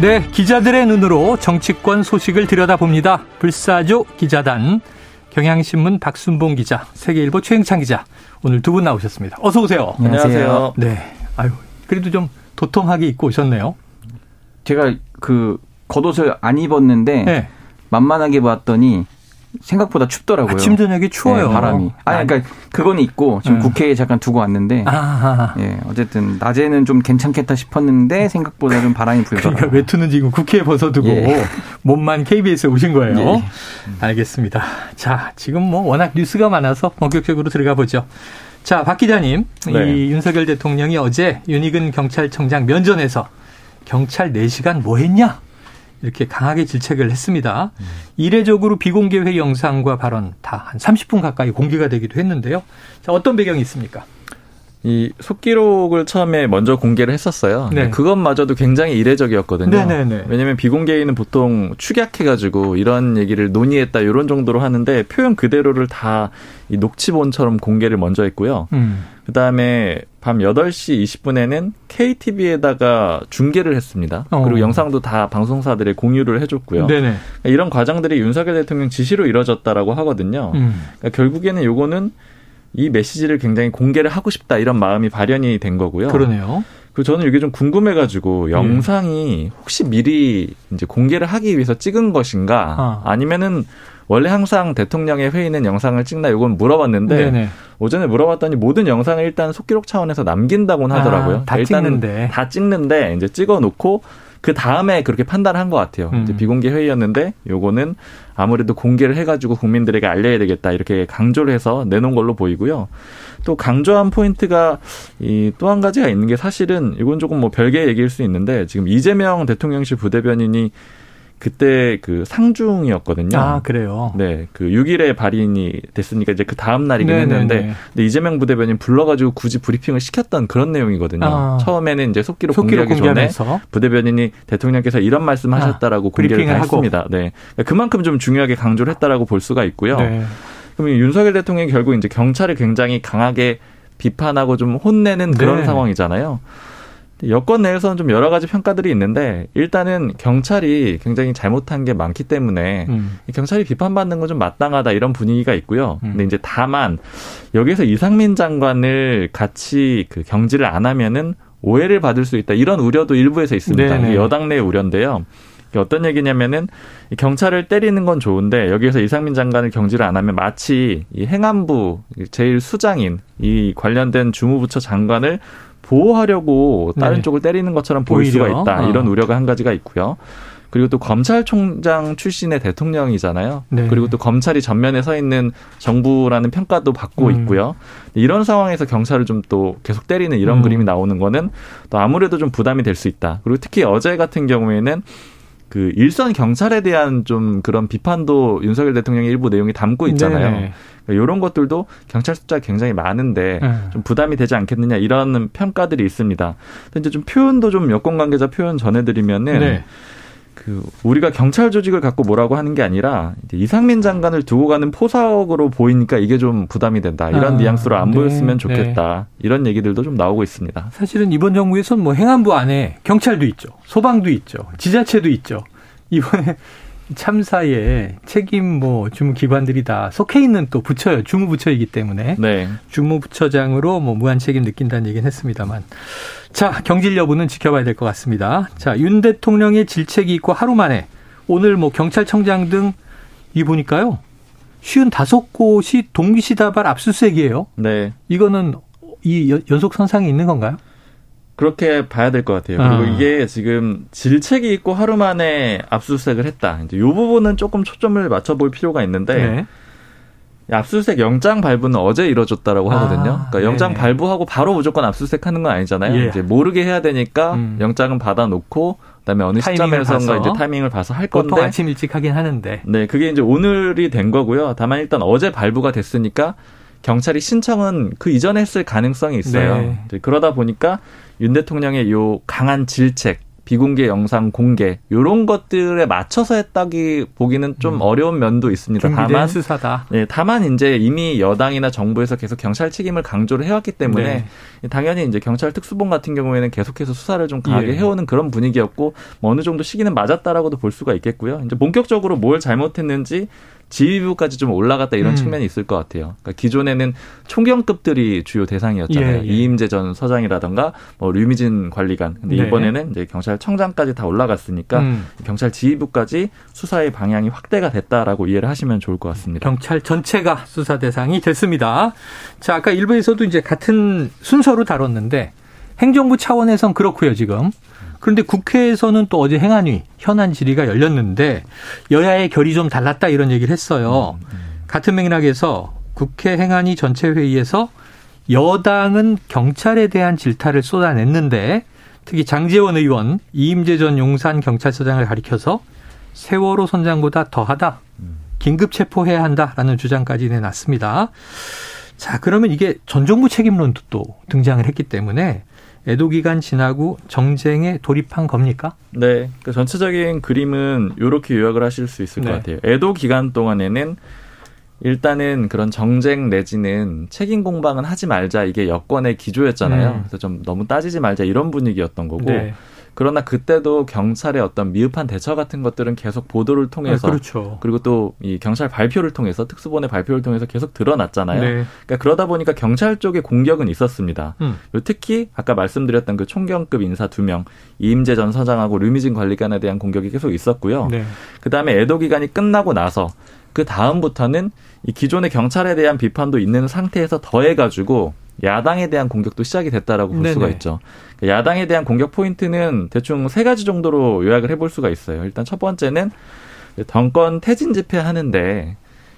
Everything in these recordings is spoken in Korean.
네, 기자들의 눈으로 정치권 소식을 들여다봅니다. 불사조 기자단 경향신문 박순봉 기자, 세계일보 최영창 기자. 오늘 두 분 나오셨습니다. 어서 오세요. 안녕하세요. 네. 아유, 그래도 좀 도톰하게 입고 오셨네요. 제가 그 겉옷을 안 입었는데 네. 만만하게 봤더니 생각보다 춥더라고요. 아침 저녁에 추워요. 네, 바람이. 아니 그러니까 그거는 있고 지금 음. 국회에 잠깐 두고 왔는데 아하. 예, 어쨌든 낮에는 좀 괜찮겠다 싶었는데 생각보다 좀 바람이 불더라고요. 그러니까 외투는 지금 국회에 벗어두고 예. 몸만 KBS에 오신 거예요. 예. 알겠습니다. 자, 지금 뭐 워낙 뉴스가 많아서 본격적으로 들어가 보죠. 자, 박 기자님, 네. 이 윤석열 대통령이 어제 윤희근 경찰청장 면전에서 경찰 4시간 뭐 했냐? 이렇게 강하게 질책을 했습니다. 음. 이례적으로 비공개 회의 영상과 발언 다 한 30분 가까이 공개가 되기도 했는데요. 자, 어떤 배경이 있습니까? 이 속기록을 처음에 먼저 공개를 했었어요. 네. 그것마저도 굉장히 이례적이었거든요. 네네네. 왜냐하면 비공개에는 보통 축약해가지고 이런 얘기를 논의했다 이런 정도로 하는데 표현 그대로를 다 이 녹취본처럼 공개를 먼저 했고요. 음. 그 다음에 밤 8시 20분에는 KTV에다가 중계를 했습니다. 어. 그리고 영상도 다 방송사들에 공유를 해줬고요. 네네. 그러니까 이런 과정들이 윤석열 대통령 지시로 이뤄졌다라고 하거든요. 음. 그러니까 결국에는 요거는 이 메시지를 굉장히 공개를 하고 싶다 이런 마음이 발현이 된 거고요. 그러네요. 그 저는 이게 좀 궁금해가지고 예. 영상이 혹시 미리 이제 공개를 하기 위해서 찍은 것인가 아. 아니면은 원래 항상 대통령의 회의는 영상을 찍나 이건 물어봤는데 네네. 오전에 물어봤더니 모든 영상을 일단 속기록 차원에서 남긴다고는 하더라고요. 아, 다 일단 찍는데 다 찍는데 이제 찍어놓고 그 다음에 그렇게 판단을 한것 같아요. 음. 이제 비공개 회의였는데 요거는 아무래도 공개를 해가지고 국민들에게 알려야 되겠다 이렇게 강조를 해서 내놓은 걸로 보이고요. 또 강조한 포인트가 이 또 한 가지가 있는 게 사실은 이건 조금 뭐 별개 얘기일 수 있는데 지금 이재명 대통령실 부대변인이 그때 그 상중이었거든요. 아, 그래요? 네. 그 6일에 발인이 됐으니까 이제 그 다음 날이긴 네네네. 했는데 근데 이재명 부대변인 불러가지고 굳이 브리핑을 시켰던 그런 내용이거든요. 아. 처음에는 이제 속기록, 속기록 공개하기. 전에 부대변인이 대통령께서 이런 말씀 하셨다라고 아, 공개를 했습니다. 네. 그러니까 그만큼 좀 중요하게 강조를 했다라고 볼 수가 있고요. 네. 그럼 윤석열 대통령이 결국 이제 경찰을 굉장히 강하게 비판하고 좀 혼내는 그런 네. 상황이잖아요. 여권 내에서는 좀 여러 가지 평가들이 있는데 일단은 경찰이 굉장히 잘못한 게 많기 때문에 음. 경찰이 비판받는 건 좀 마땅하다 이런 분위기가 있고요. 음. 근데 이제 다만 여기서 이상민 장관을 같이 그 경질을 안 하면은 오해를 받을 수 있다 이런 우려도 일부에서 있습니다. 네네. 여당 내 우려인데요. 어떤 얘기냐면은 경찰을 때리는 건 좋은데 여기에서 이상민 장관을 경질을 안 하면 마치 이 행안부 제일 수장인 이 관련된 주무부처 장관을 보호하려고 다른 네. 쪽을 때리는 것처럼 보일 오히려? 수가 있다. 이런 어. 우려가 한 가지가 있고요. 그리고 또 검찰총장 출신의 대통령이잖아요. 네. 그리고 또 검찰이 전면에 서 있는 정부라는 평가도 받고 음. 있고요. 이런 상황에서 경찰을 좀 또 계속 때리는 이런 음. 그림이 나오는 거는 또 아무래도 좀 부담이 될 수 있다. 그리고 특히 어제 같은 경우에는 그 일선 경찰에 대한 좀 그런 비판도 윤석열 대통령의 일부 내용이 담고 있잖아요. 네. 이런 것들도 경찰 숫자가 굉장히 많은데 네. 좀 부담이 되지 않겠느냐 이런 평가들이 있습니다. 근데 이제 좀 표현도 좀 여권 관계자 표현 전해드리면은 네. 그 우리가 경찰 조직을 갖고 뭐라고 하는 게 아니라 이상민 장관을 두고 가는 포석으로 보이니까 이게 좀 부담이 된다. 이런 아, 뉘앙스로 안 네, 보였으면 좋겠다. 네. 이런 얘기들도 좀 나오고 있습니다. 사실은 이번 정부에서는 뭐 행안부 안에 경찰도 있죠. 소방도 있죠. 지자체도 있죠. 이번에 참사에 책임 뭐 주무 기관들이 다 속해 있는 또 부처요. 주무 부처이기 때문에. 네. 주무 부처장으로 뭐 무한 책임 느낀다는 얘기는 했습니다만. 자, 경질 여부는 지켜봐야 될 것 같습니다. 자, 윤 대통령의 질책이 있고 하루 만에 오늘 뭐 경찰청장 등 이 보니까요. 쉬운 다섯 곳이 동시다발 압수수색이에요. 네. 이거는 이 연속 선상이 있는 건가요? 그렇게 봐야 될 것 같아요. 그리고 아. 이게 지금 질책이 있고 하루 만에 압수수색을 했다. 이제 이 부분은 조금 초점을 맞춰볼 필요가 있는데 네. 압수수색 영장 발부는 어제 이뤄졌다라고 아, 하거든요. 그러니까 영장 네네. 발부하고 바로 무조건 압수수색하는 건 아니잖아요. 예. 이제 모르게 해야 되니까 음. 영장은 받아놓고 그다음에 어느 시점에서인가 이제 타이밍을 봐서 할 건데 보통 아침 일찍 하긴 하는데 네 그게 이제 오늘이 된 거고요. 다만 일단 어제 발부가 됐으니까 경찰이 신청은 그 이전에 했을 가능성이 있어요. 네. 그러다 보니까 윤 대통령의 요 강한 질책 비공개 영상 공개 요런 것들에 맞춰서 했다기 보기는 좀 음. 어려운 면도 있습니다. 다만 수사다. 네, 다만 이제 이미 여당이나 정부에서 계속 경찰 책임을 강조를 해왔기 때문에 네. 당연히 이제 경찰 특수본 같은 경우에는 계속해서 수사를 좀 강하게 예. 해오는 그런 분위기였고 뭐 어느 정도 시기는 맞았다라고도 볼 수가 있겠고요. 이제 본격적으로 뭘 잘못했는지 지휘부까지 좀 올라갔다 이런 음. 측면이 있을 것 같아요. 그러니까 기존에는 총경급들이 주요 대상이었잖아요. 예, 예. 이임재 전 서장이라던가 뭐 류미진 관리관. 근데 네. 이번에는 이제 경찰청장까지 다 올라갔으니까 음. 경찰 지휘부까지 수사의 방향이 확대가 됐다라고 이해를 하시면 좋을 것 같습니다. 경찰 전체가 수사 대상이 됐습니다. 자, 아까 일부에서도 이제 같은 순서로 다뤘는데 행정부 차원에선 그렇고요, 지금. 그런데 국회에서는 또 어제 행안위 현안 질의가 열렸는데 여야의 결이 좀 달랐다 이런 얘기를 했어요. 음, 음. 같은 맥락에서 국회 행안위 전체 회의에서 여당은 경찰에 대한 질타를 쏟아냈는데 특히 장재원 의원 이임재 전 용산 경찰서장을 가리켜서 세월호 선장보다 더하다. 긴급 체포해야 한다라는 주장까지 내놨습니다. 자, 그러면 이게 전 정부 책임론도 또 등장을 했기 때문에 애도 기간 지나고 정쟁에 돌입한 겁니까? 네. 그 전체적인 그림은 이렇게 요약을 하실 수 있을 네. 것 같아요. 애도 기간 동안에는 일단은 그런 정쟁 내지는 책임 공방은 하지 말자 이게 여권의 기조였잖아요. 음. 그래서 좀 너무 따지지 말자 이런 분위기였던 거고. 네. 그러나 그때도 경찰의 어떤 미흡한 대처 같은 것들은 계속 보도를 통해서 아, 그렇죠. 그리고 또 이 경찰 발표를 통해서 특수본의 발표를 통해서 계속 드러났잖아요. 네. 그러니까 그러다 보니까 경찰 쪽의 공격은 있었습니다. 음. 특히 아까 말씀드렸던 그 총경급 인사 두 명 이임재 전 서장하고 류미진 관리관에 대한 공격이 계속 있었고요. 네. 그다음에 애도 기간이 끝나고 나서 그 다음부터는 이 기존의 경찰에 대한 비판도 있는 상태에서 더해가지고 야당에 대한 공격도 시작이 됐다라고 볼 네네. 수가 있죠. 그러니까 야당에 대한 공격 포인트는 대충 세 가지 정도로 요약을 해볼 수가 있어요. 일단 첫 번째는 정권 퇴진 집회 하는데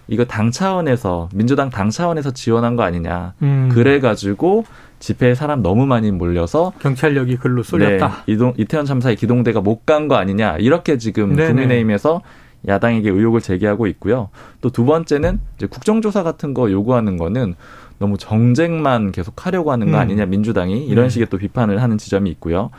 이거 당 차원에서 민주당 당 차원에서 지원한 거 아니냐. 음. 그래 가지고 집회에 사람 너무 많이 몰려서 경찰력이 글로 쏠렸다. 네, 이동 이태원 참사의 기동대가 못 간 거 아니냐. 이렇게 지금 네네. 국민의힘에서 야당에게 의혹을 제기하고 있고요. 또 두 번째는 이제 국정조사 같은 거 요구하는 거는 너무 정쟁만 계속 하려고 하는 거 음. 아니냐 민주당이 이런 네. 식의 또 비판을 하는 지점이 있고요.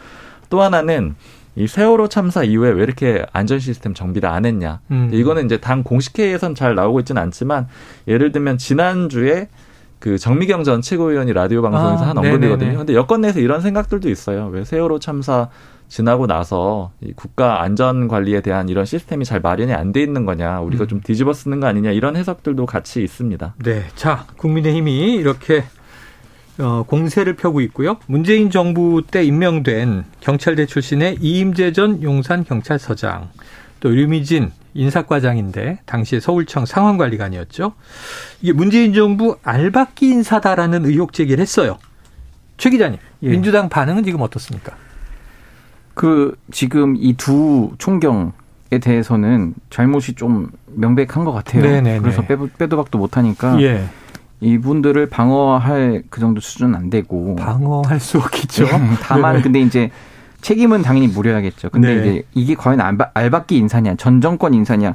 또 하나는 이 세월호 참사 이후에 왜 이렇게 안전 시스템 정비를 안 했냐. 음. 이거는 이제 당 공식회의에선 잘 나오고 있지는 않지만 예를 들면 지난주에 그 정미경 전 최고위원이 라디오 방송에서 아, 한 언급이거든요. 근데 여권 내에서 이런 생각들도 있어요. 왜 세월호 참사 지나고 나서 이 국가 안전 관리에 대한 이런 시스템이 잘 마련이 안 돼 있는 거냐, 우리가 음. 좀 뒤집어 쓰는 거 아니냐 이런 해석들도 같이 있습니다. 네, 자 국민의힘이 이렇게 어, 공세를 펴고 있고요. 문재인 정부 때 임명된 경찰대 출신의 이임재 전 용산 경찰서장, 또 류미진 인사과장인데 당시 서울청 상황관리관이었죠. 이게 문재인 정부 알박기 인사다라는 의혹 제기를 했어요. 최 기자님, 예. 민주당 반응은 지금 어떻습니까? 그 지금 이 두 총경에 대해서는 잘못이 좀 명백한 것 같아요. 네네네. 그래서 빼도, 빼도 박도 못하니까 예. 이분들을 방어할 그 정도 수준은 안 되고 방어할 수 없겠죠. 다만 근데 이제 책임은 당연히 물어야겠죠. 근데 네. 이제 이게 과연 알바, 알박기 인사냐, 전 정권 인사냐.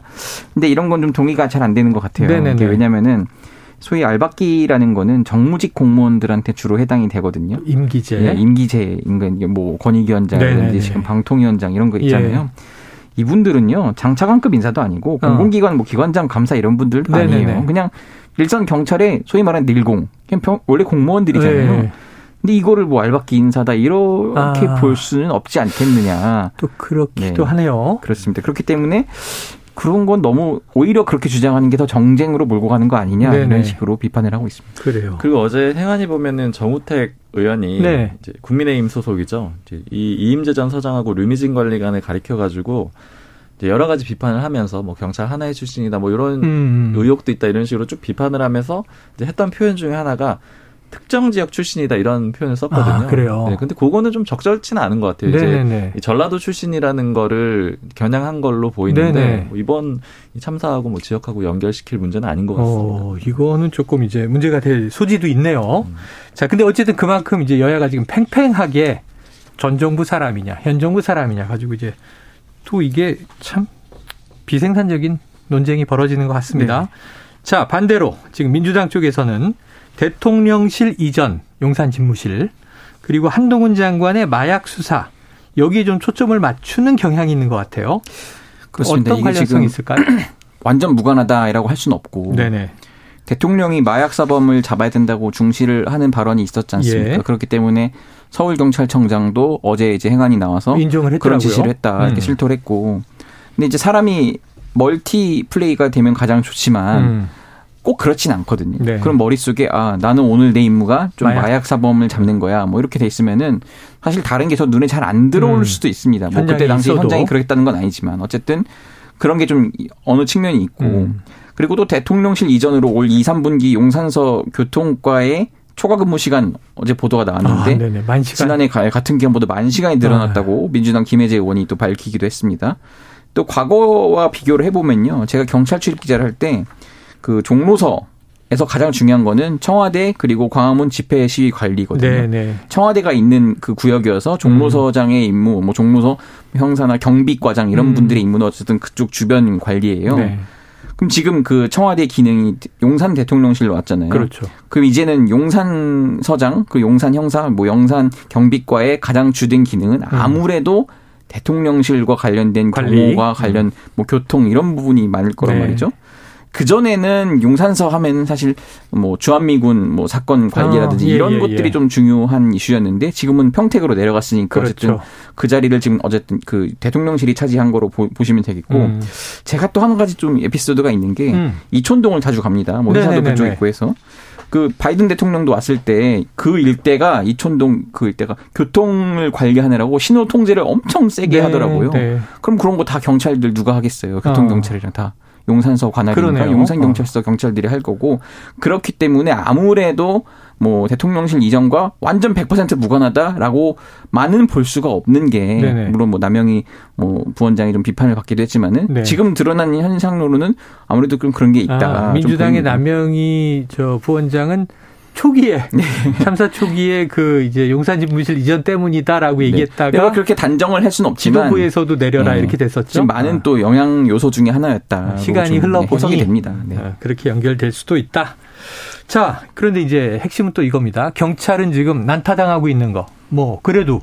근데 이런 건 좀 동의가 잘 안 되는 것 같아요. 네네네. 왜냐면은 소위 알박기라는 거는 정무직 공무원들한테 주로 해당이 되거든요. 임기제. 네, 임기제 인간 뭐 권익위원장이라든지 지금 방통위원장 이런 거 있잖아요. 예. 이분들은요 장차관급 인사도 아니고 어. 공공기관 뭐 기관장 감사 이런 분들도 네네네. 아니에요. 그냥 일선 경찰의 소위 말하는 일공 그냥 병, 원래 공무원들이잖아요. 네. 근데 이거를 뭐 알박기 인사다 이렇게 아. 볼 수는 없지 않겠느냐. 또 그렇기도 네. 하네요. 그렇습니다. 그렇기 때문에 그런 건 너무 오히려 그렇게 주장하는 게 더 정쟁으로 몰고 가는 거 아니냐 네네. 이런 식으로 비판을 하고 있습니다. 그래요. 그리고 어제 행안위 보면은 정우택 의원이 네. 이제 국민의힘 소속이죠. 이제 이 이임재 전 서장하고 류미진 관리관을 가리켜 가지고 여러 가지 비판을 하면서 뭐 경찰 하나의 출신이다 뭐 이런 음. 의혹도 있다 이런 식으로 쭉 비판을 하면서 이제 했던 표현 중에 하나가 특정 지역 출신이다 이런 표현을 썼거든요. 아, 그래요. 네, 근데 그거는 좀 적절치는 않은 것 같아요. 네네네. 이제 전라도 출신이라는 거를 겨냥한 걸로 보이는데 뭐 이번 참사하고 뭐 지역하고 연결시킬 문제는 아닌 것 같습니다. 어, 이거는 조금 이제 문제가 될 소지도 있네요. 음. 자, 근데 어쨌든 그만큼 이제 여야가 지금 팽팽하게 전 정부 사람이냐, 현 정부 사람이냐 가지고 이제 또 이게 참 비생산적인 논쟁이 벌어지는 것 같습니다. 네. 자, 반대로 지금 민주당 쪽에서는 대통령실 이전 용산 집무실 그리고 한동훈 장관의 마약 수사 여기에 좀 초점을 맞추는 경향이 있는 것 같아요. 그렇습니다. 어떤 관련성이 있을까요? 완전 무관하다라고 할 수는 없고 네네. 대통령이 마약 사범을 잡아야 된다고 중시를 하는 발언이 있었지 않습니까? 예. 그렇기 때문에 서울 경찰청장도 어제 이제 행안이 나와서 인정을 했더라고요. 그런 지시를 했다 이렇게 음. 실토를 했고 근데 이제 사람이 멀티 플레이가 되면 가장 좋지만 음. 꼭 그렇진 않거든요. 네. 그럼 머릿속에 아 나는 오늘 내 임무가 좀 마약. 마약 사범을 잡는 거야. 뭐 이렇게 돼 있으면은 사실 다른 게더 눈에 잘 안 들어올 음. 수도 있습니다. 뭐 그때 당시 있어도. 현장이 그랬다는 건 아니지만 어쨌든 그런 게 좀 어느 측면이 있고 음. 그리고 또 대통령실 이전으로 올 2, 3분기 용산서 교통과의 초과 근무 시간 어제 보도가 나왔는데 아, 지난해 같은 기간보다 만 시간이 늘어났다고 아. 민주당 김혜재 의원이 또 밝히기도 했습니다. 또 과거와 비교를 해보면요. 제가 경찰 출입 기자를 할 때 그 종로서 에서 가장 중요한 거는 청와대 그리고 광화문 집회 시위 관리거든요. 네네. 네. 청와대가 있는 그 구역이어서 종로서장의 임무, 뭐 종로서 형사나 경비과장 이런 음. 분들의 임무는 어쨌든 그쪽 주변 관리예요. 네. 그럼 지금 그 청와대 기능이 용산 대통령실로 왔잖아요. 그렇죠. 그럼 이제는 용산 서장, 그 용산 형사, 뭐 용산 경비과의 가장 주된 기능은 음. 아무래도 음. 대통령실과 관련된 관리. 경호와 관련 음. 뭐 교통 이런 부분이 많을 거란 네. 말이죠. 그 전에는 용산서 하면 사실 뭐 주한미군 뭐 사건 관리라든지 아, 예, 이런 예, 것들이 예. 좀 중요한 이슈였는데 지금은 평택으로 내려갔으니까 그렇죠. 어쨌든 그 자리를 지금 어쨌든 그 대통령실이 차지한 거로 보, 시면 되겠고 음. 제가 또 한 가지 좀 에피소드가 있는 게 음. 이촌동을 자주 갑니다. 뭐 회사도 그쪽 있고 해서 그 바이든 대통령도 왔을 때 그 일대가 이촌동 그 일대가 교통을 관리하느라고 신호 통제를 엄청 세게 네, 하더라고요. 네. 그럼 그런 거 다 경찰들 누가 하겠어요? 교통 어. 경찰이랑 다. 용산서 관할이니까 용산 경찰서 어. 경찰들이 할 거고 그렇기 때문에 아무래도 뭐 대통령실 이전과 완전 100% 무관하다라고 많은 볼 수가 없는 게 네네. 물론 뭐 남영희 뭐 부원장이 좀 비판을 받기도 했지만은 네. 지금 드러난 현상으로는 아무래도 좀 그런 게 있다. 아, 민주당의 남영희 저 부원장은 초기에 네. 참사 초기에 그 이제 용산 집 무실 이전 때문이다라고 네. 얘기했다가 내가 그렇게 단정을 할 수는 없지만 지도부에서도 내려라 네. 이렇게 됐었죠. 지금 많은 아. 또 영향 요소 중에 하나였다. 시간이 흘러보니 됩니다. 네. 아, 그렇게 연결될 수도 있다. 자, 그런데 이제 핵심은 또 이겁니다. 경찰은 지금 난타당하고 있는 거. 뭐 그래도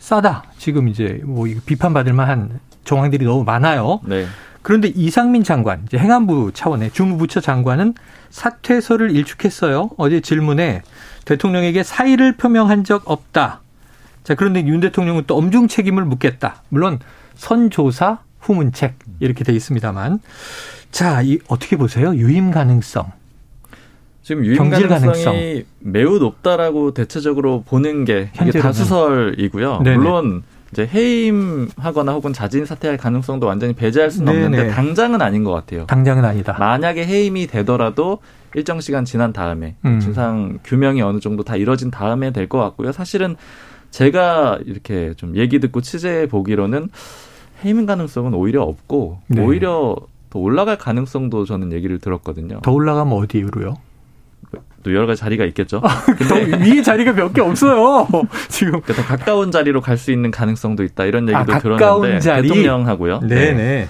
싸다. 지금 이제 뭐 비판받을 만한 정황들이 너무 많아요. 네. 그런데 이상민 장관, 이제 행안부 차원의 주무부처 장관은 사퇴서를 일축했어요. 어제 질문에 대통령에게 사의를 표명한 적 없다. 자, 그런데 윤 대통령은 또 엄중 책임을 묻겠다. 물론 선조사 후문책 이렇게 돼 있습니다만. 자, 이 어떻게 보세요? 유임 가능성. 지금 유임 가능성이 가능성. 매우 높다라고 대체적으로 보는 게 이게 다수설이고요. 네네. 물론 이제 해임하거나 혹은 자진 사퇴할 가능성도 완전히 배제할 수는 네네. 없는데 당장은 아닌 것 같아요. 당장은 아니다. 만약에 해임이 되더라도 일정 시간 지난 다음에 음. 진상 규명이 어느 정도 다 이뤄진 다음에 될 것 같고요. 사실은 제가 이렇게 좀 얘기 듣고 취재해 보기로는 해임 가능성은 오히려 없고 네. 오히려 더 올라갈 가능성도 저는 얘기를 들었거든요. 더 올라가면 어디로요? 또 여러 가지 자리가 있겠죠. 아, 근데 위에 자리가 몇 개 없어요. 지금 그러니까 더 가까운 자리로 갈 수 있는 가능성도 있다 이런 얘기도 아, 들었는데 자리? 대통령하고요. 네네. 네.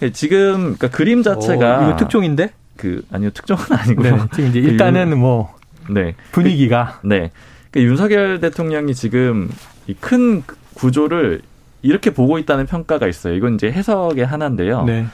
네. 지금 그러니까 그림 자체가 오, 이거 특종인데? 그 아니요 특종은 아니고 네, 지금 이제 일단은 그, 뭐 네. 분위기가 그, 네. 그러니까 윤석열 대통령이 지금 이 큰 구조를 이렇게 보고 있다는 평가가 있어요. 이건 이제 해석의 하나인데요. 네.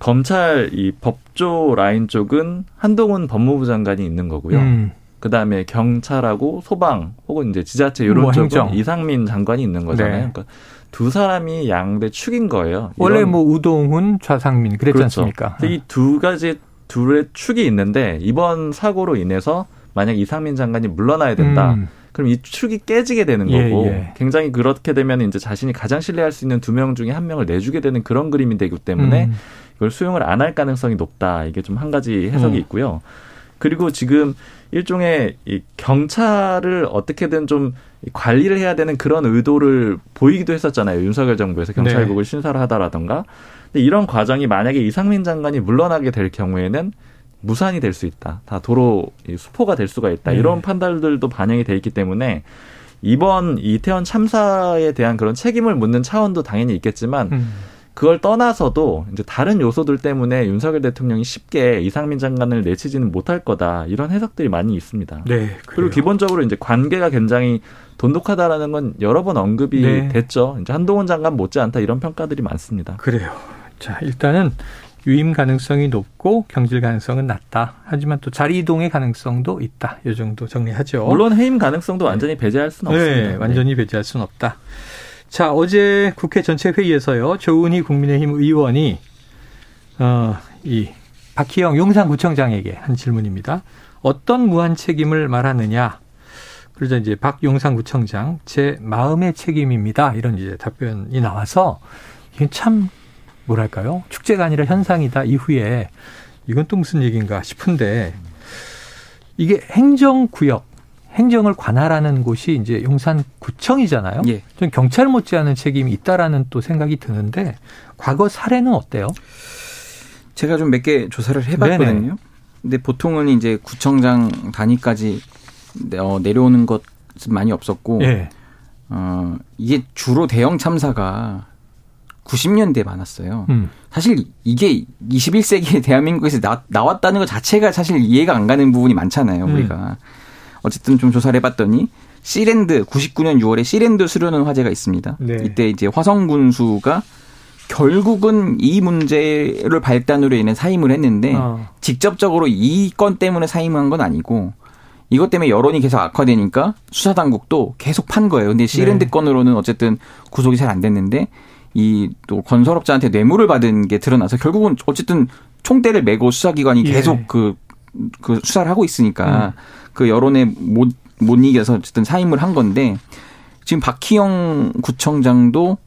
검찰 이 법조 라인 쪽은 한동훈 법무부 장관이 있는 거고요. 음. 그다음에 경찰하고 소방 혹은 이제 지자체 이런 뭐 쪽은 행정. 이상민 장관이 있는 거잖아요. 네. 그러니까 두 사람이 양대 축인 거예요. 원래 뭐 우동훈, 좌상민 그랬지 그렇죠. 않습니까? 이 두 가지 둘의 축이 있는데 이번 사고로 인해서 만약 이상민 장관이 물러나야 된다. 음. 그럼 이 축이 깨지게 되는 예, 거고 예. 굉장히 그렇게 되면 이제 자신이 가장 신뢰할 수 있는 두 명 중에 한 명을 내주게 되는 그런 그림이 되기 때문에 음. 이걸 수용을 안 할 가능성이 높다. 이게 좀 한 가지 해석이 음. 있고요. 그리고 지금 일종의 이 경찰을 어떻게든 좀 관리를 해야 되는 그런 의도를 보이기도 했었잖아요. 윤석열 정부에서 경찰국을 네. 신설을 하다라던가. 근데 이런 과정이 만약에 이상민 장관이 물러나게 될 경우에는 무산이 될 수 있다. 다 도로 수포가 될 수가 있다. 네. 이런 판단들도 반영이 돼 있기 때문에 이번 이태원 참사에 대한 그런 책임을 묻는 차원도 당연히 있겠지만 음. 그걸 떠나서도 이제 다른 요소들 때문에 윤석열 대통령이 쉽게 이상민 장관을 내치지는 못할 거다 이런 해석들이 많이 있습니다. 네, 그리고 기본적으로 이제 관계가 굉장히 돈독하다라는 건 여러 번 언급이 네. 됐죠. 이제 한동훈 장관 못지않다 이런 평가들이 많습니다. 그래요. 자 일단은 유임 가능성이 높고 경질 가능성은 낮다. 하지만 또 자리 이동의 가능성도 있다. 이 정도 정리하죠. 물론 해임 가능성도 완전히 배제할 수는 네, 없습니다. 네, 완전히 배제할 수는 없다. 자, 어제 국회 전체 회의에서요. 조은희 국민의힘 의원이 어, 이 박희영 용산구청장에게 한 질문입니다. 어떤 무한 책임을 말하느냐? 그러자 이제 박 용산구청장 제 마음의 책임입니다. 이런 이제 답변이 나와서 이건 참 뭐랄까요? 축제가 아니라 현상이다 이후에 이건 또 무슨 얘기인가 싶은데 이게 행정구역 행정을 관할하는 곳이 이제 용산구청이잖아요. 예. 좀 경찰 못지않은 책임이 있다라는 또 생각이 드는데 과거 사례는 어때요? 제가 좀 몇 개 조사를 해봤거든요. 네네. 근데 보통은 이제 구청장 단위까지 어, 내려오는 것은 많이 없었고, 예. 어, 이게 주로 대형 참사가 90년대에 많았어요. 음. 사실 이게 21세기에 대한민국에서 나, 나왔다는 것 자체가 사실 이해가 안 가는 부분이 많잖아요, 음. 우리가. 어쨌든 좀 조사를 해봤더니 시랜드 99년 6월에 시랜드 수련원 화재가 있습니다. 네. 이때 이제 화성 군수가 결국은 이 문제를 발단으로 인해 사임을 했는데 어. 직접적으로 이 건 때문에 사임한 건 아니고 이것 때문에 여론이 계속 악화되니까 수사 당국도 계속 판 거예요. 근데 시랜드 네. 건으로는 어쨌든 구속이 잘 안 됐는데 이 또 건설업자한테 뇌물을 받은 게 드러나서 결국은 어쨌든 총대를 메고 수사기관이 예. 계속 그, 그 수사를 하고 있으니까 음. 그 여론에 못, 못 이겨서 어쨌든 사임을 한 건데 지금 박희영 구청장도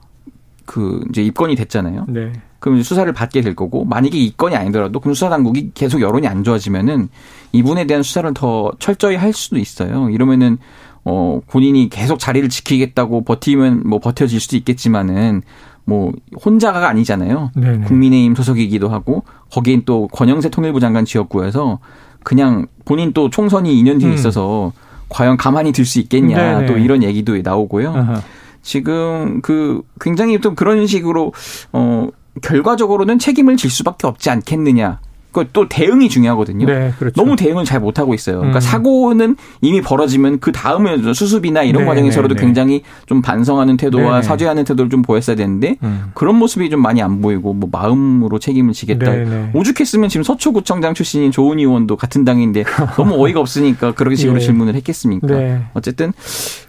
그 이제 입건이 됐잖아요. 네. 그럼 수사를 받게 될 거고 만약에 입건이 아니더라도 그럼 수사 당국이 계속 여론이 안 좋아지면은 이분에 대한 수사를 더 철저히 할 수도 있어요. 이러면은 어 본인이 계속 자리를 지키겠다고 버티면 뭐 버텨질 수도 있겠지만은 뭐 혼자가 아니잖아요. 네네. 국민의힘 소속이기도 하고 거기엔 또 권영세 통일부 장관 지역구에서 그냥 본인 또 총선이 2년 뒤에 음. 있어서 과연 가만히 들 수 있겠냐 네네. 또 이런 얘기도 나오고요. 아하. 지금 그 굉장히 좀 그런 식으로 어 결과적으로는 책임을 질 수밖에 없지 않겠느냐. 그또 대응이 중요하거든요. 네, 그렇죠. 너무 대응을 잘 못하고 있어요. 그러니까 음. 사고는 이미 벌어지면 그 다음에 수습이나 이런 네, 과정에서도 네, 네, 굉장히 좀 반성하는 태도와 네, 네. 사죄하는 태도를 좀 보였어야 되는데 음. 그런 모습이 좀 많이 안 보이고 뭐 마음으로 책임을 지겠다. 네, 오죽했으면 지금 서초구청장 출신인 조은 의원도 같은 당인데 너무 어이가 없으니까 그런 식으로 예. 질문을 했겠습니까? 어쨌든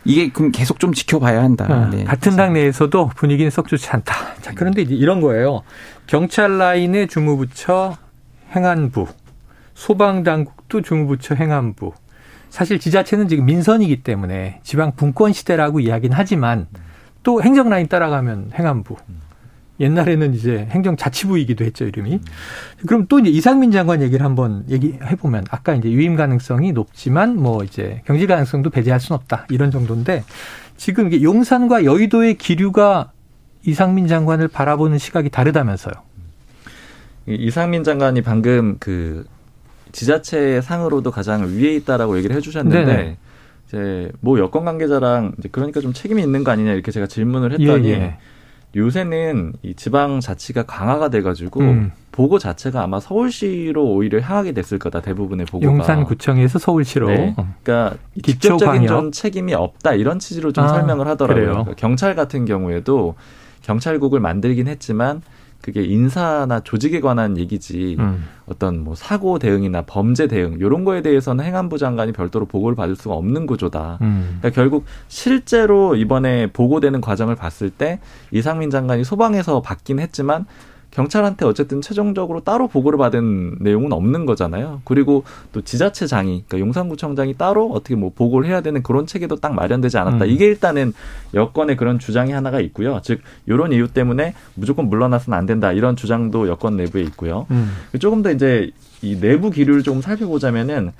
이게 그럼 계속 좀 지켜봐야 한다. 아, 같은 당 내에서도 분위기는 썩 좋지 않다. 자, 그런데 이제 이런 거예요. 경찰 라인의 주무부처 행안부, 소방당국도 중부처 행안부. 사실 지자체는 지금 민선이기 때문에 지방 분권 시대라고 이야기는 하지만 또 행정 라인 따라가면 행안부. 옛날에는 이제 행정자치부이기도 했죠, 이름이. 그럼 또 이제 이상민 장관 얘기를 한번 얘기해 보면 아까 이제 유임 가능성이 높지만 뭐 이제 경제 가능성도 배제할 수는 없다. 이런 정도인데 지금 이게 용산과 여의도의 기류가 이상민 장관을 바라보는 시각이 다르다면서요. 이상민 장관이 방금 그 지자체 상으로도 가장 위에 있다라고 얘기를 해주셨는데 네네. 이제 뭐 여권 관계자랑 이제 그러니까 좀 책임이 있는 거 아니냐 이렇게 제가 질문을 했더니 예, 예. 요새는 이 지방 자치가 강화가 돼가지고 음. 보고 자체가 아마 서울시로 오히려 향하게 됐을 거다 대부분의 보고가 용산구청에서 서울시로 네. 그러니까 직접적인 좀 책임이 없다 이런 취지로 좀 아, 설명을 하더라고요 그러니까 경찰 같은 경우에도 경찰국을 만들긴 했지만 그게 인사나 조직에 관한 얘기지 음. 어떤 뭐 사고 대응이나 범죄 대응 요런 거에 대해서는 행안부 장관이 별도로 보고를 받을 수가 없는 구조다. 음. 그러니까 결국 실제로 이번에 보고되는 과정을 봤을 때 이상민 장관이 소방에서 받긴 했지만 경찰한테 어쨌든 최종적으로 따로 보고를 받은 내용은 없는 거잖아요. 그리고 또 지자체장이 그러니까 용산구청장이 따로 어떻게 뭐 보고를 해야 되는 그런 체계도 딱 마련되지 않았다. 음. 이게 일단은 여권의 그런 주장이 하나가 있고요. 즉 이런 이유 때문에 무조건 물러나서는 안 된다. 이런 주장도 여권 내부에 있고요. 음. 조금 더 이제 이 내부 기류를 좀 살펴보자면은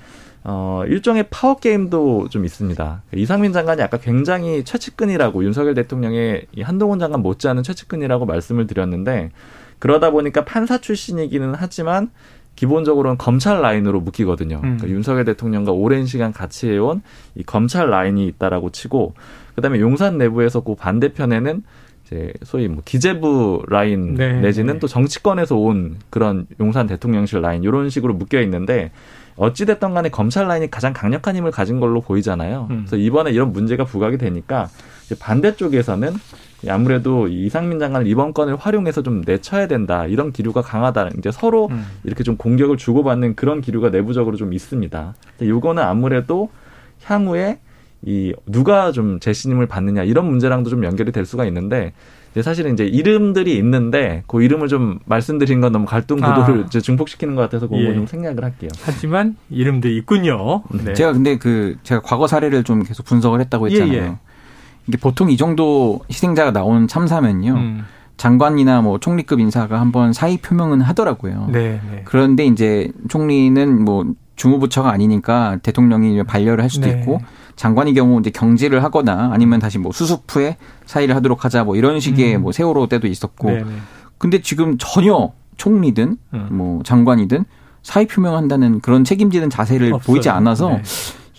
어, 일종의 파워 게임도 좀 있습니다. 이상민 장관이 아까 굉장히 최측근이라고 윤석열 대통령의 이 한동훈 장관 못지않은 최측근이라고 말씀을 드렸는데 그러다 보니까 판사 출신이기는 하지만 기본적으로는 검찰 라인으로 묶이거든요. 음. 그러니까 윤석열 대통령과 오랜 시간 같이 해온 이 검찰 라인이 있다라고 치고 그다음에 용산 내부에서 그 반대편에는 이제 소위 뭐 기재부 라인 네. 내지는 네. 또 정치권에서 온 그런 용산 대통령실 라인 이런 식으로 묶여 있는데 어찌 됐던 간에 검찰 라인이 가장 강력한 힘을 가진 걸로 보이잖아요. 음. 그래서 이번에 이런 문제가 부각이 되니까 반대쪽에서는 아무래도 이상민 장관을 이번 건을 활용해서 좀 내쳐야 된다 이런 기류가 강하다. 이제 서로 음. 이렇게 좀 공격을 주고받는 그런 기류가 내부적으로 좀 있습니다. 이거는 아무래도 향후에 이 누가 좀 재신임을 받느냐 이런 문제랑도 좀 연결이 될 수가 있는데 사실은 이제 이름들이 있는데 그 이름을 좀 말씀드린 건 너무 갈등 구도를 아. 이제 증폭시키는 것 같아서 그거 예. 좀 생략을 할게요. 하지만 이름도 있군요. 네. 제가 근데 그 제가 과거 사례를 좀 계속 분석을 했다고 했잖아요. 예, 예. 이게 보통 이 정도 희생자가 나오는 참사면요. 음. 장관이나 뭐 총리급 인사가 한번 사의 표명은 하더라고요. 네, 네. 그런데 이제 총리는 뭐 주무부처가 아니니까 대통령이 반려를 할 수도 네. 있고 장관의 경우 이제 경질을 하거나 아니면 다시 뭐 수습 후에 사의를 하도록 하자 뭐 이런 식의 음. 뭐 세월호 때도 있었고 네네. 네. 근데 지금 전혀 총리든 음. 뭐 장관이든 사의 표명한다는 그런 책임지는 자세를 없어요. 보이지 않아서 네.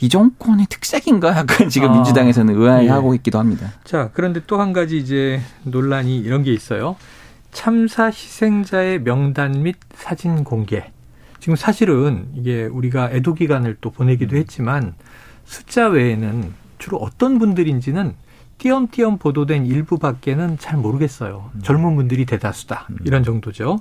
이 정권의 특색인가 약간 지금 아, 민주당에서는 의아해하고 예. 있기도 합니다. 자 그런데 또 한 가지 이제 논란이 이런 게 있어요. 참사 희생자의 명단 및 사진 공개. 지금 사실은 이게 우리가 애도 기간을 또 보내기도 음. 했지만 숫자 외에는 주로 어떤 분들인지는 띄엄띄엄 보도된 일부 밖에는 잘 모르겠어요. 음. 젊은 분들이 대다수다. 음. 이런 정도죠.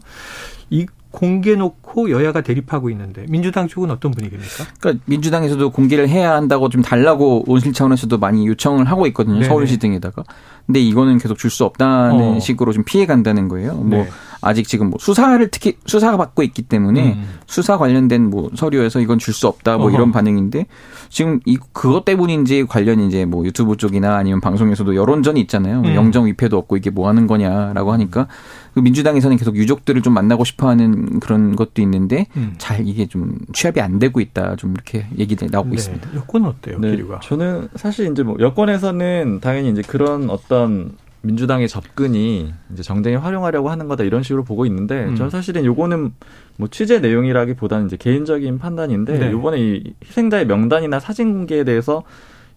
이 공개 놓고 여야가 대립하고 있는데 민주당 쪽은 어떤 분위기입니까? 그러니까 민주당에서도 공개를 해야 한다고 좀 달라고 온실 차원에서도 많이 요청을 하고 있거든요. 네네. 서울시 등에다가. 근데 이거는 계속 줄 수 없다는 어. 식으로 좀 피해 간다는 거예요. 뭐 네. 아직 지금 뭐 수사를 특히 수사가 받고 있기 때문에 음. 수사 관련된 뭐 서류에서 이건 줄 수 없다 뭐 어허. 이런 반응인데 지금 이 그것 때문인지 관련 이제 뭐 유튜브 쪽이나 아니면 방송에서도 여론전이 있잖아요. 음. 영정 위패도 없고 이게 뭐 하는 거냐라고 하니까 그 민주당에서는 계속 유족들을 좀 만나고 싶어 하는 그런 것도 있는데 음. 잘 이게 좀 취합이 안 되고 있다 좀 이렇게 얘기들 나오고 네. 있습니다. 여권은 어때요, 네. 기류가? 저는 사실 이제 뭐 여권에서는 당연히 이제 그런 어떤 민주당의 접근이 이제 정쟁에 활용하려고 하는 거다 이런 식으로 보고 있는데 음. 저는 사실은 요거는 뭐 취재 내용이라기보다는 이제 개인적인 판단인데 네. 요번에 이 희생자의 명단이나 사진 공개에 대해서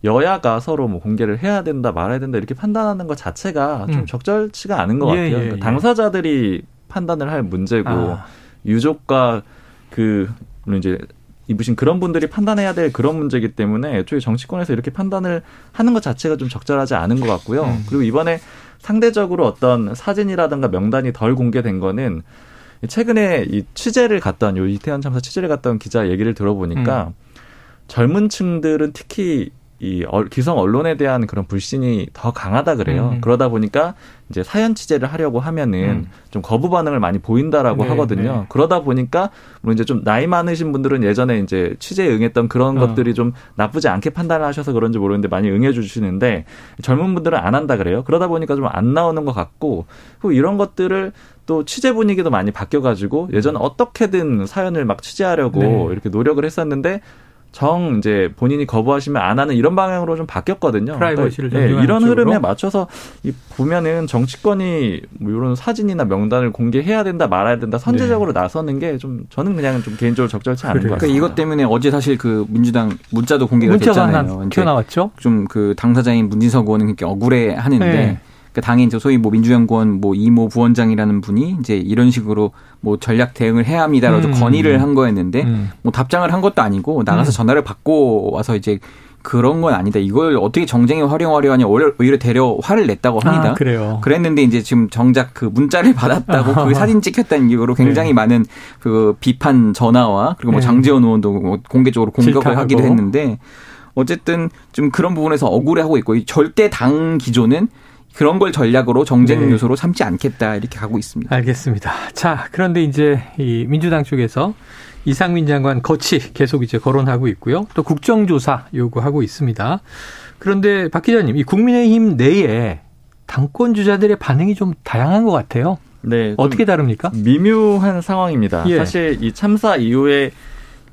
여야가 서로 뭐 공개를 해야 된다 말아야 된다 이렇게 판단하는 것 자체가 좀 음. 적절치가 않은 것 예, 같아요. 예, 그러니까 예. 당사자들이 판단을 할 문제고 아. 유족과 그 이제 입으신 그런 분들이 판단해야 될 그런 문제이기 때문에 애초에 정치권에서 이렇게 판단을 하는 것 자체가 좀 적절하지 않은 것 같고요. 음. 그리고 이번에 상대적으로 어떤 사진이라든가 명단이 덜 공개된 거는 최근에 이 취재를 갔던 요 이태원 참사 취재를 갔던 기자 얘기를 들어보니까 음. 젊은 층들은 특히 이 기성 언론에 대한 그런 불신이 더 강하다 그래요. 음. 그러다 보니까 이제 사연 취재를 하려고 하면은 음. 좀 거부 반응을 많이 보인다라고 네, 하거든요. 네. 그러다 보니까 뭐 이제 좀 나이 많으신 분들은 예전에 이제 취재에 응했던 그런 어. 것들이 좀 나쁘지 않게 판단을 하셔서 그런지 모르는데 많이 응해 주시는데 젊은 분들은 안 한다 그래요. 그러다 보니까 좀 안 나오는 것 같고 그리고 이런 것들을 또 취재 분위기도 많이 바뀌어가지고 예전에 어떻게든 사연을 막 취재하려고 네. 이렇게 노력을 했었는데 정 이제 본인이 거부하시면 안 하는 이런 방향으로 좀 바뀌었거든요. 프라이버시를 그러니까, 네, 이런 쪽으로? 흐름에 맞춰서 이 보면은 정치권이 뭐 이런 사진이나 명단을 공개해야 된다 말아야 된다 선제적으로 네. 나서는 게 좀 저는 그냥 좀 개인적으로 적절치 않은 그래요. 것 같습니다. 그러니까 이것 때문에 어제 사실 그 민주당 문자도 공개가 됐잖아요. 튀어나왔죠. 좀 그 당사자인 문진석 의원은 그렇게 억울해 하는데 네. 그 당의 이제 소위 뭐 민주연구원 뭐 이모 부원장이라는 분이 이제 이런 식으로 뭐 전략 대응을 해야 합니다라고 음. 건의를 한 거였는데 음. 뭐 답장을 한 것도 아니고 나가서 음. 전화를 받고 와서 이제 그런 건 아니다. 이걸 어떻게 정쟁에 활용하려 하냐 오히려 데려 화를 냈다고 합니다. 아, 그래요. 그랬는데 이제 지금 정작 그 문자를 받았다고 그 사진 찍혔다는 이유로 굉장히 네. 많은 그 비판 전화와 그리고 뭐 네. 장재원 의원도 뭐 공개적으로 공격을 질타하고. 하기도 했는데 어쨌든 좀 그런 부분에서 억울해하고 있고 절대 당 기조는 그런 걸 전략으로 정쟁 네. 요소로 삼지 않겠다 이렇게 가고 있습니다. 알겠습니다. 자, 그런데 이제 이 민주당 쪽에서 이상민 장관 거치 계속 이제 거론하고 있고요. 또 국정조사 요구하고 있습니다. 그런데 박 기자님, 이 국민의힘 내에 당권 주자들의 반응이 좀 다양한 것 같아요. 네. 어떻게 다릅니까? 미묘한 상황입니다. 예. 사실 이 참사 이후에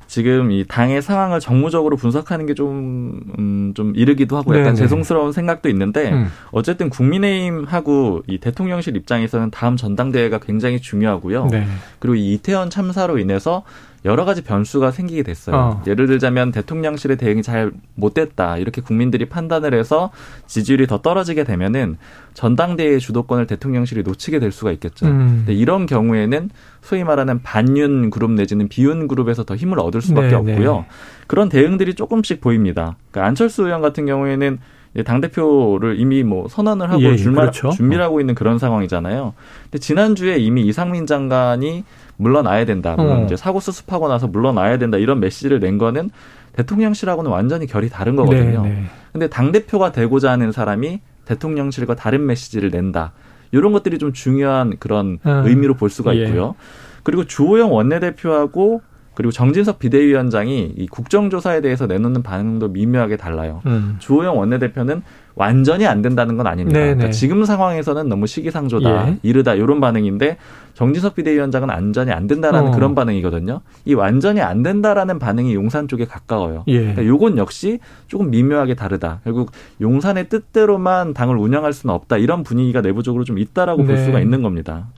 지금 이 당의 상황을 정무적으로 분석하는 게 좀, 음, 좀 이르기도 하고 약간 네네. 죄송스러운 생각도 있는데, 음. 어쨌든 국민의힘하고 이 대통령실 입장에서는 다음 전당대회가 굉장히 중요하고요. 네. 그리고 이 이태원 참사로 인해서 여러 가지 변수가 생기게 됐어요. 어. 예를 들자면 대통령실의 대응이 잘 못됐다 이렇게 국민들이 판단을 해서 지지율이 더 떨어지게 되면은 전당대회 주도권을 대통령실이 놓치게 될 수가 있겠죠. 음. 근데 이런 경우에는 소위 말하는 반윤 그룹 내지는 비윤 그룹에서 더 힘을 얻을 수밖에 네, 없고요. 네. 그런 대응들이 조금씩 보입니다. 그러니까 안철수 의원 같은 경우에는 당 대표를 이미 뭐 선언을 하고 예, 줄마, 그렇죠. 준비를 하고 있는 그런 상황이잖아요. 근데 지난 주에 이미 이상민 장관이 물러나야 된다. 물론 어. 이제 사고 수습하고 나서 물러나야 된다. 이런 메시지를 낸 거는 대통령실하고는 완전히 결이 다른 거거든요. 네, 네. 근데 당 대표가 되고자 하는 사람이 대통령실과 다른 메시지를 낸다. 이런 것들이 좀 중요한 그런 어. 의미로 볼 수가 예. 있고요. 예. 그리고 주호영 원내대표하고 그리고 정진석 비대위원장이 이 국정조사에 대해서 내놓는 반응도 미묘하게 달라요. 음. 주호영 원내대표는 완전히 안 된다는 건 아닙니다. 네, 그러니까 네. 지금 상황에서는 너무 시기상조다, 예. 이르다 이런 반응인데 정진석 비대위원장은 완전히 안 된다라는 어. 그런 반응이거든요. 이 완전히 안 된다라는 반응이 용산 쪽에 가까워요. 예. 그러니까 요건 역시 조금 미묘하게 다르다. 결국 용산의 뜻대로만 당을 운영할 수는 없다. 이런 분위기가 내부적으로 좀 있다라고 네. 볼 수가 있는 겁니다.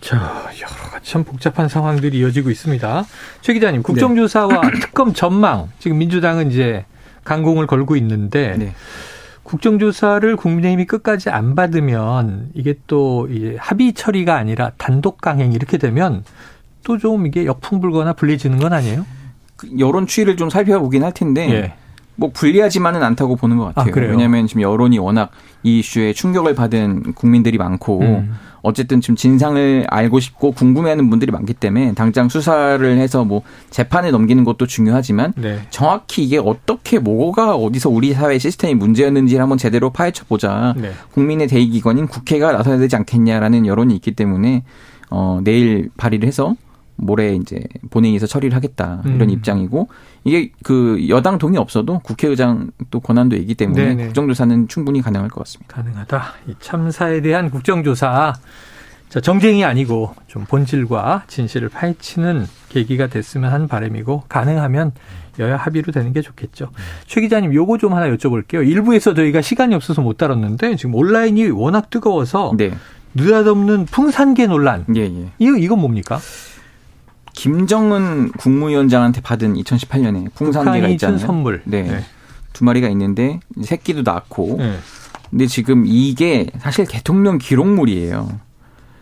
자, 여러 가지 참 복잡한 상황들이 이어지고 있습니다. 최 기자님, 국정조사와 네. 특검 전망, 지금 민주당은 이제 강공을 걸고 있는데, 네. 국정조사를 국민의힘이 끝까지 안 받으면 이게 또 이제 합의 처리가 아니라 단독 강행 이렇게 되면 또 좀 이게 역풍 불거나 불리지는 건 아니에요? 그 여론 추이를 좀 살펴보긴 할 텐데, 예. 뭐 불리하지만은 않다고 보는 것 같아요. 아, 왜냐하면 지금 여론이 워낙 이 이슈에 충격을 받은 국민들이 많고 음. 어쨌든 지금 진상을 알고 싶고 궁금해하는 분들이 많기 때문에 당장 수사를 해서 뭐 재판에 넘기는 것도 중요하지만 네. 정확히 이게 어떻게 뭐가 어디서 우리 사회 시스템이 문제였는지를 한번 제대로 파헤쳐 보자. 네. 국민의 대의기관인 국회가 나서야 되지 않겠냐라는 여론이 있기 때문에 어 내일 발의를 해서 모레 이제 본회의에서 처리를 하겠다 이런 음. 입장이고 이게 그 여당 동의 없어도 국회의장 또 권한도 있기 때문에 네네. 국정조사는 충분히 가능할 것 같습니다. 가능하다. 이 참사에 대한 국정조사 자, 정쟁이 아니고 좀 본질과 진실을 파헤치는 계기가 됐으면 하는 바람이고 가능하면 여야 합의로 되는 게 좋겠죠. 최 기자님 요거 좀 하나 여쭤볼게요. 일부에서 저희가 시간이 없어서 못 다뤘는데 지금 온라인이 워낙 뜨거워서 네. 느닷없는 풍산계 논란. 예, 예. 이거 이건 뭡니까? 김정은 국무위원장한테 받은 2018년에 풍산개가 있잖아요. 선물. 네. 네. 두 마리가 있는데 새끼도 낳고. 네. 근데 지금 이게 사실 대통령 기록물이에요.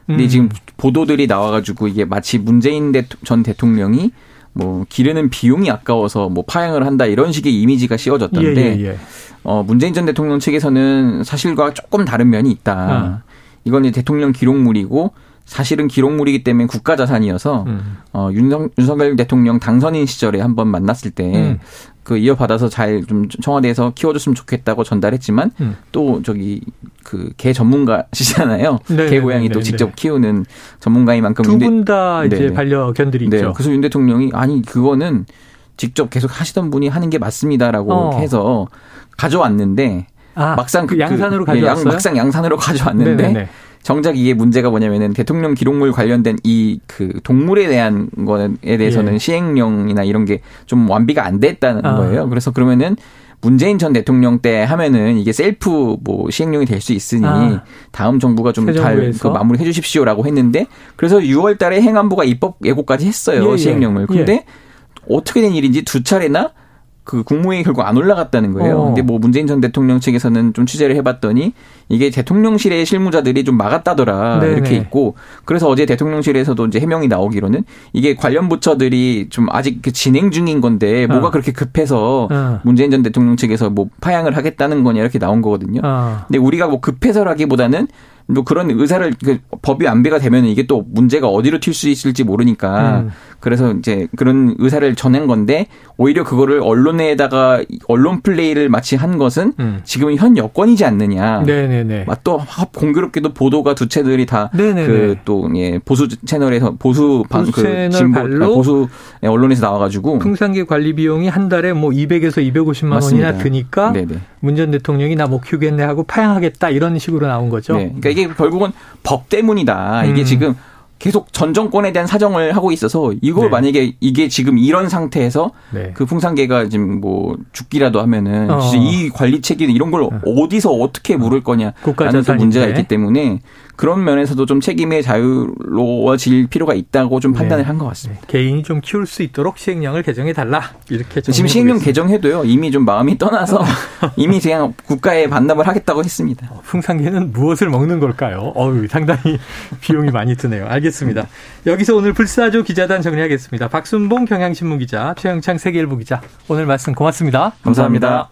근데 음. 지금 보도들이 나와가지고 이게 마치 문재인 전 대통령이 뭐 기르는 비용이 아까워서 뭐 파행을 한다 이런 식의 이미지가 씌워졌던데 예, 예, 예. 어 문재인 전 대통령 측에서는 사실과 조금 다른 면이 있다. 어. 이건 이제 대통령 기록물이고 사실은 기록물이기 때문에 국가 자산이어서 음. 어, 윤석, 윤석열 대통령 당선인 시절에 한번 만났을 때그 음. 그 이어받아서 잘 좀 청와대에서 키워줬으면 좋겠다고 전달했지만 음. 또 저기 그 개 전문가시잖아요. 네, 개 고양이 또 네, 네, 직접 네. 키우는 전문가인 만큼 두 분 다 이제 반려견들이 네. 있죠. 그래서 윤 대통령이 아니 그거는 직접 계속 하시던 분이 하는 게 맞습니다라고 어. 해서 가져왔는데 아, 막상 그 양산으로 그, 가져왔어요. 막상 양산으로 가져왔는데 네네네. 정작 이게 문제가 뭐냐면은 대통령 기록물 관련된 이 그 동물에 대한 거에 대해서는 예. 시행령이나 이런 게 좀 완비가 안 됐다는 아. 거예요. 그래서 그러면은 문재인 전 대통령 때 하면은 이게 셀프 뭐 시행령이 될 수 있으니 아. 다음 정부가 좀 잘 그 마무리 해 주십시오라고 했는데 그래서 6월 달에 행안부가 입법 예고까지 했어요. 예, 예. 시행령을. 근데 예. 어떻게 된 일인지 두 차례나 그 국무회의 결국 안 올라갔다는 거예요. 어. 근데 뭐 문재인 전 대통령 측에서는 좀 취재를 해봤더니 이게 대통령실의 실무자들이 좀 막았다더라 네네. 이렇게 있고 그래서 어제 대통령실에서도 이제 해명이 나오기로는 이게 관련 부처들이 좀 아직 그 진행 중인 건데 뭐가 어. 그렇게 급해서 어. 문재인 전 대통령 측에서 뭐 파양을 하겠다는 거냐 이렇게 나온 거거든요. 어. 근데 우리가 뭐 급해서라기보다는 뭐 그런 의사를 그 법이 안배가 되면 이게 또 문제가 어디로 튈 수 있을지 모르니까 음. 그래서 이제 그런 의사를 전한 건데 오히려 그거를 언론에다가 언론 플레이를 마치 한 것은 음. 지금 현 여건이지 않느냐. 네네네. 또 공교롭게도 보도가 두 채널이 다 그또 예, 보수 채널에서 보수 방 그 진보 아, 보수 언론에서 나와가지고 풍산계 관리 비용이 한 달에 뭐 200에서 250만 맞습니다. 원이나 드니까 문전 대통령이 나 못 키우겠네 하고 파양하겠다 이런 식으로 나온 거죠. 네. 그러니까 이게 결국은 법 때문이다. 이게 음. 지금 계속 전 정권에 대한 사정을 하고 있어서 이걸 네. 만약에 이게 지금 이런 상태에서 네. 그 풍산계가 지금 뭐 죽기라도 하면은 어. 이 관리 책임 이런 걸 어. 어디서 어떻게 물을 거냐라는 또 문제가 있기 때문에 그런 면에서도 좀 책임의 자유로워질 필요가 있다고 좀 네. 판단을 네. 한것 같습니다. 네. 개인이 좀 키울 수 있도록 시행령을 개정해 달라 이렇게 지금 시행령 개정해도요 이미 좀 마음이 떠나서 이미 그냥 국가에 반납을 하겠다고 했습니다. 어, 풍산계는 무엇을 먹는 걸까요? 어유 상당히 비용이 많이 드네요. 알 겠습니다. 여기서 오늘 불사조 기자단 정리하겠습니다. 박순봉 경향신문 기자, 최영창 세계일보 기자 오늘 말씀 고맙습니다 감사합니다. 감사합니다.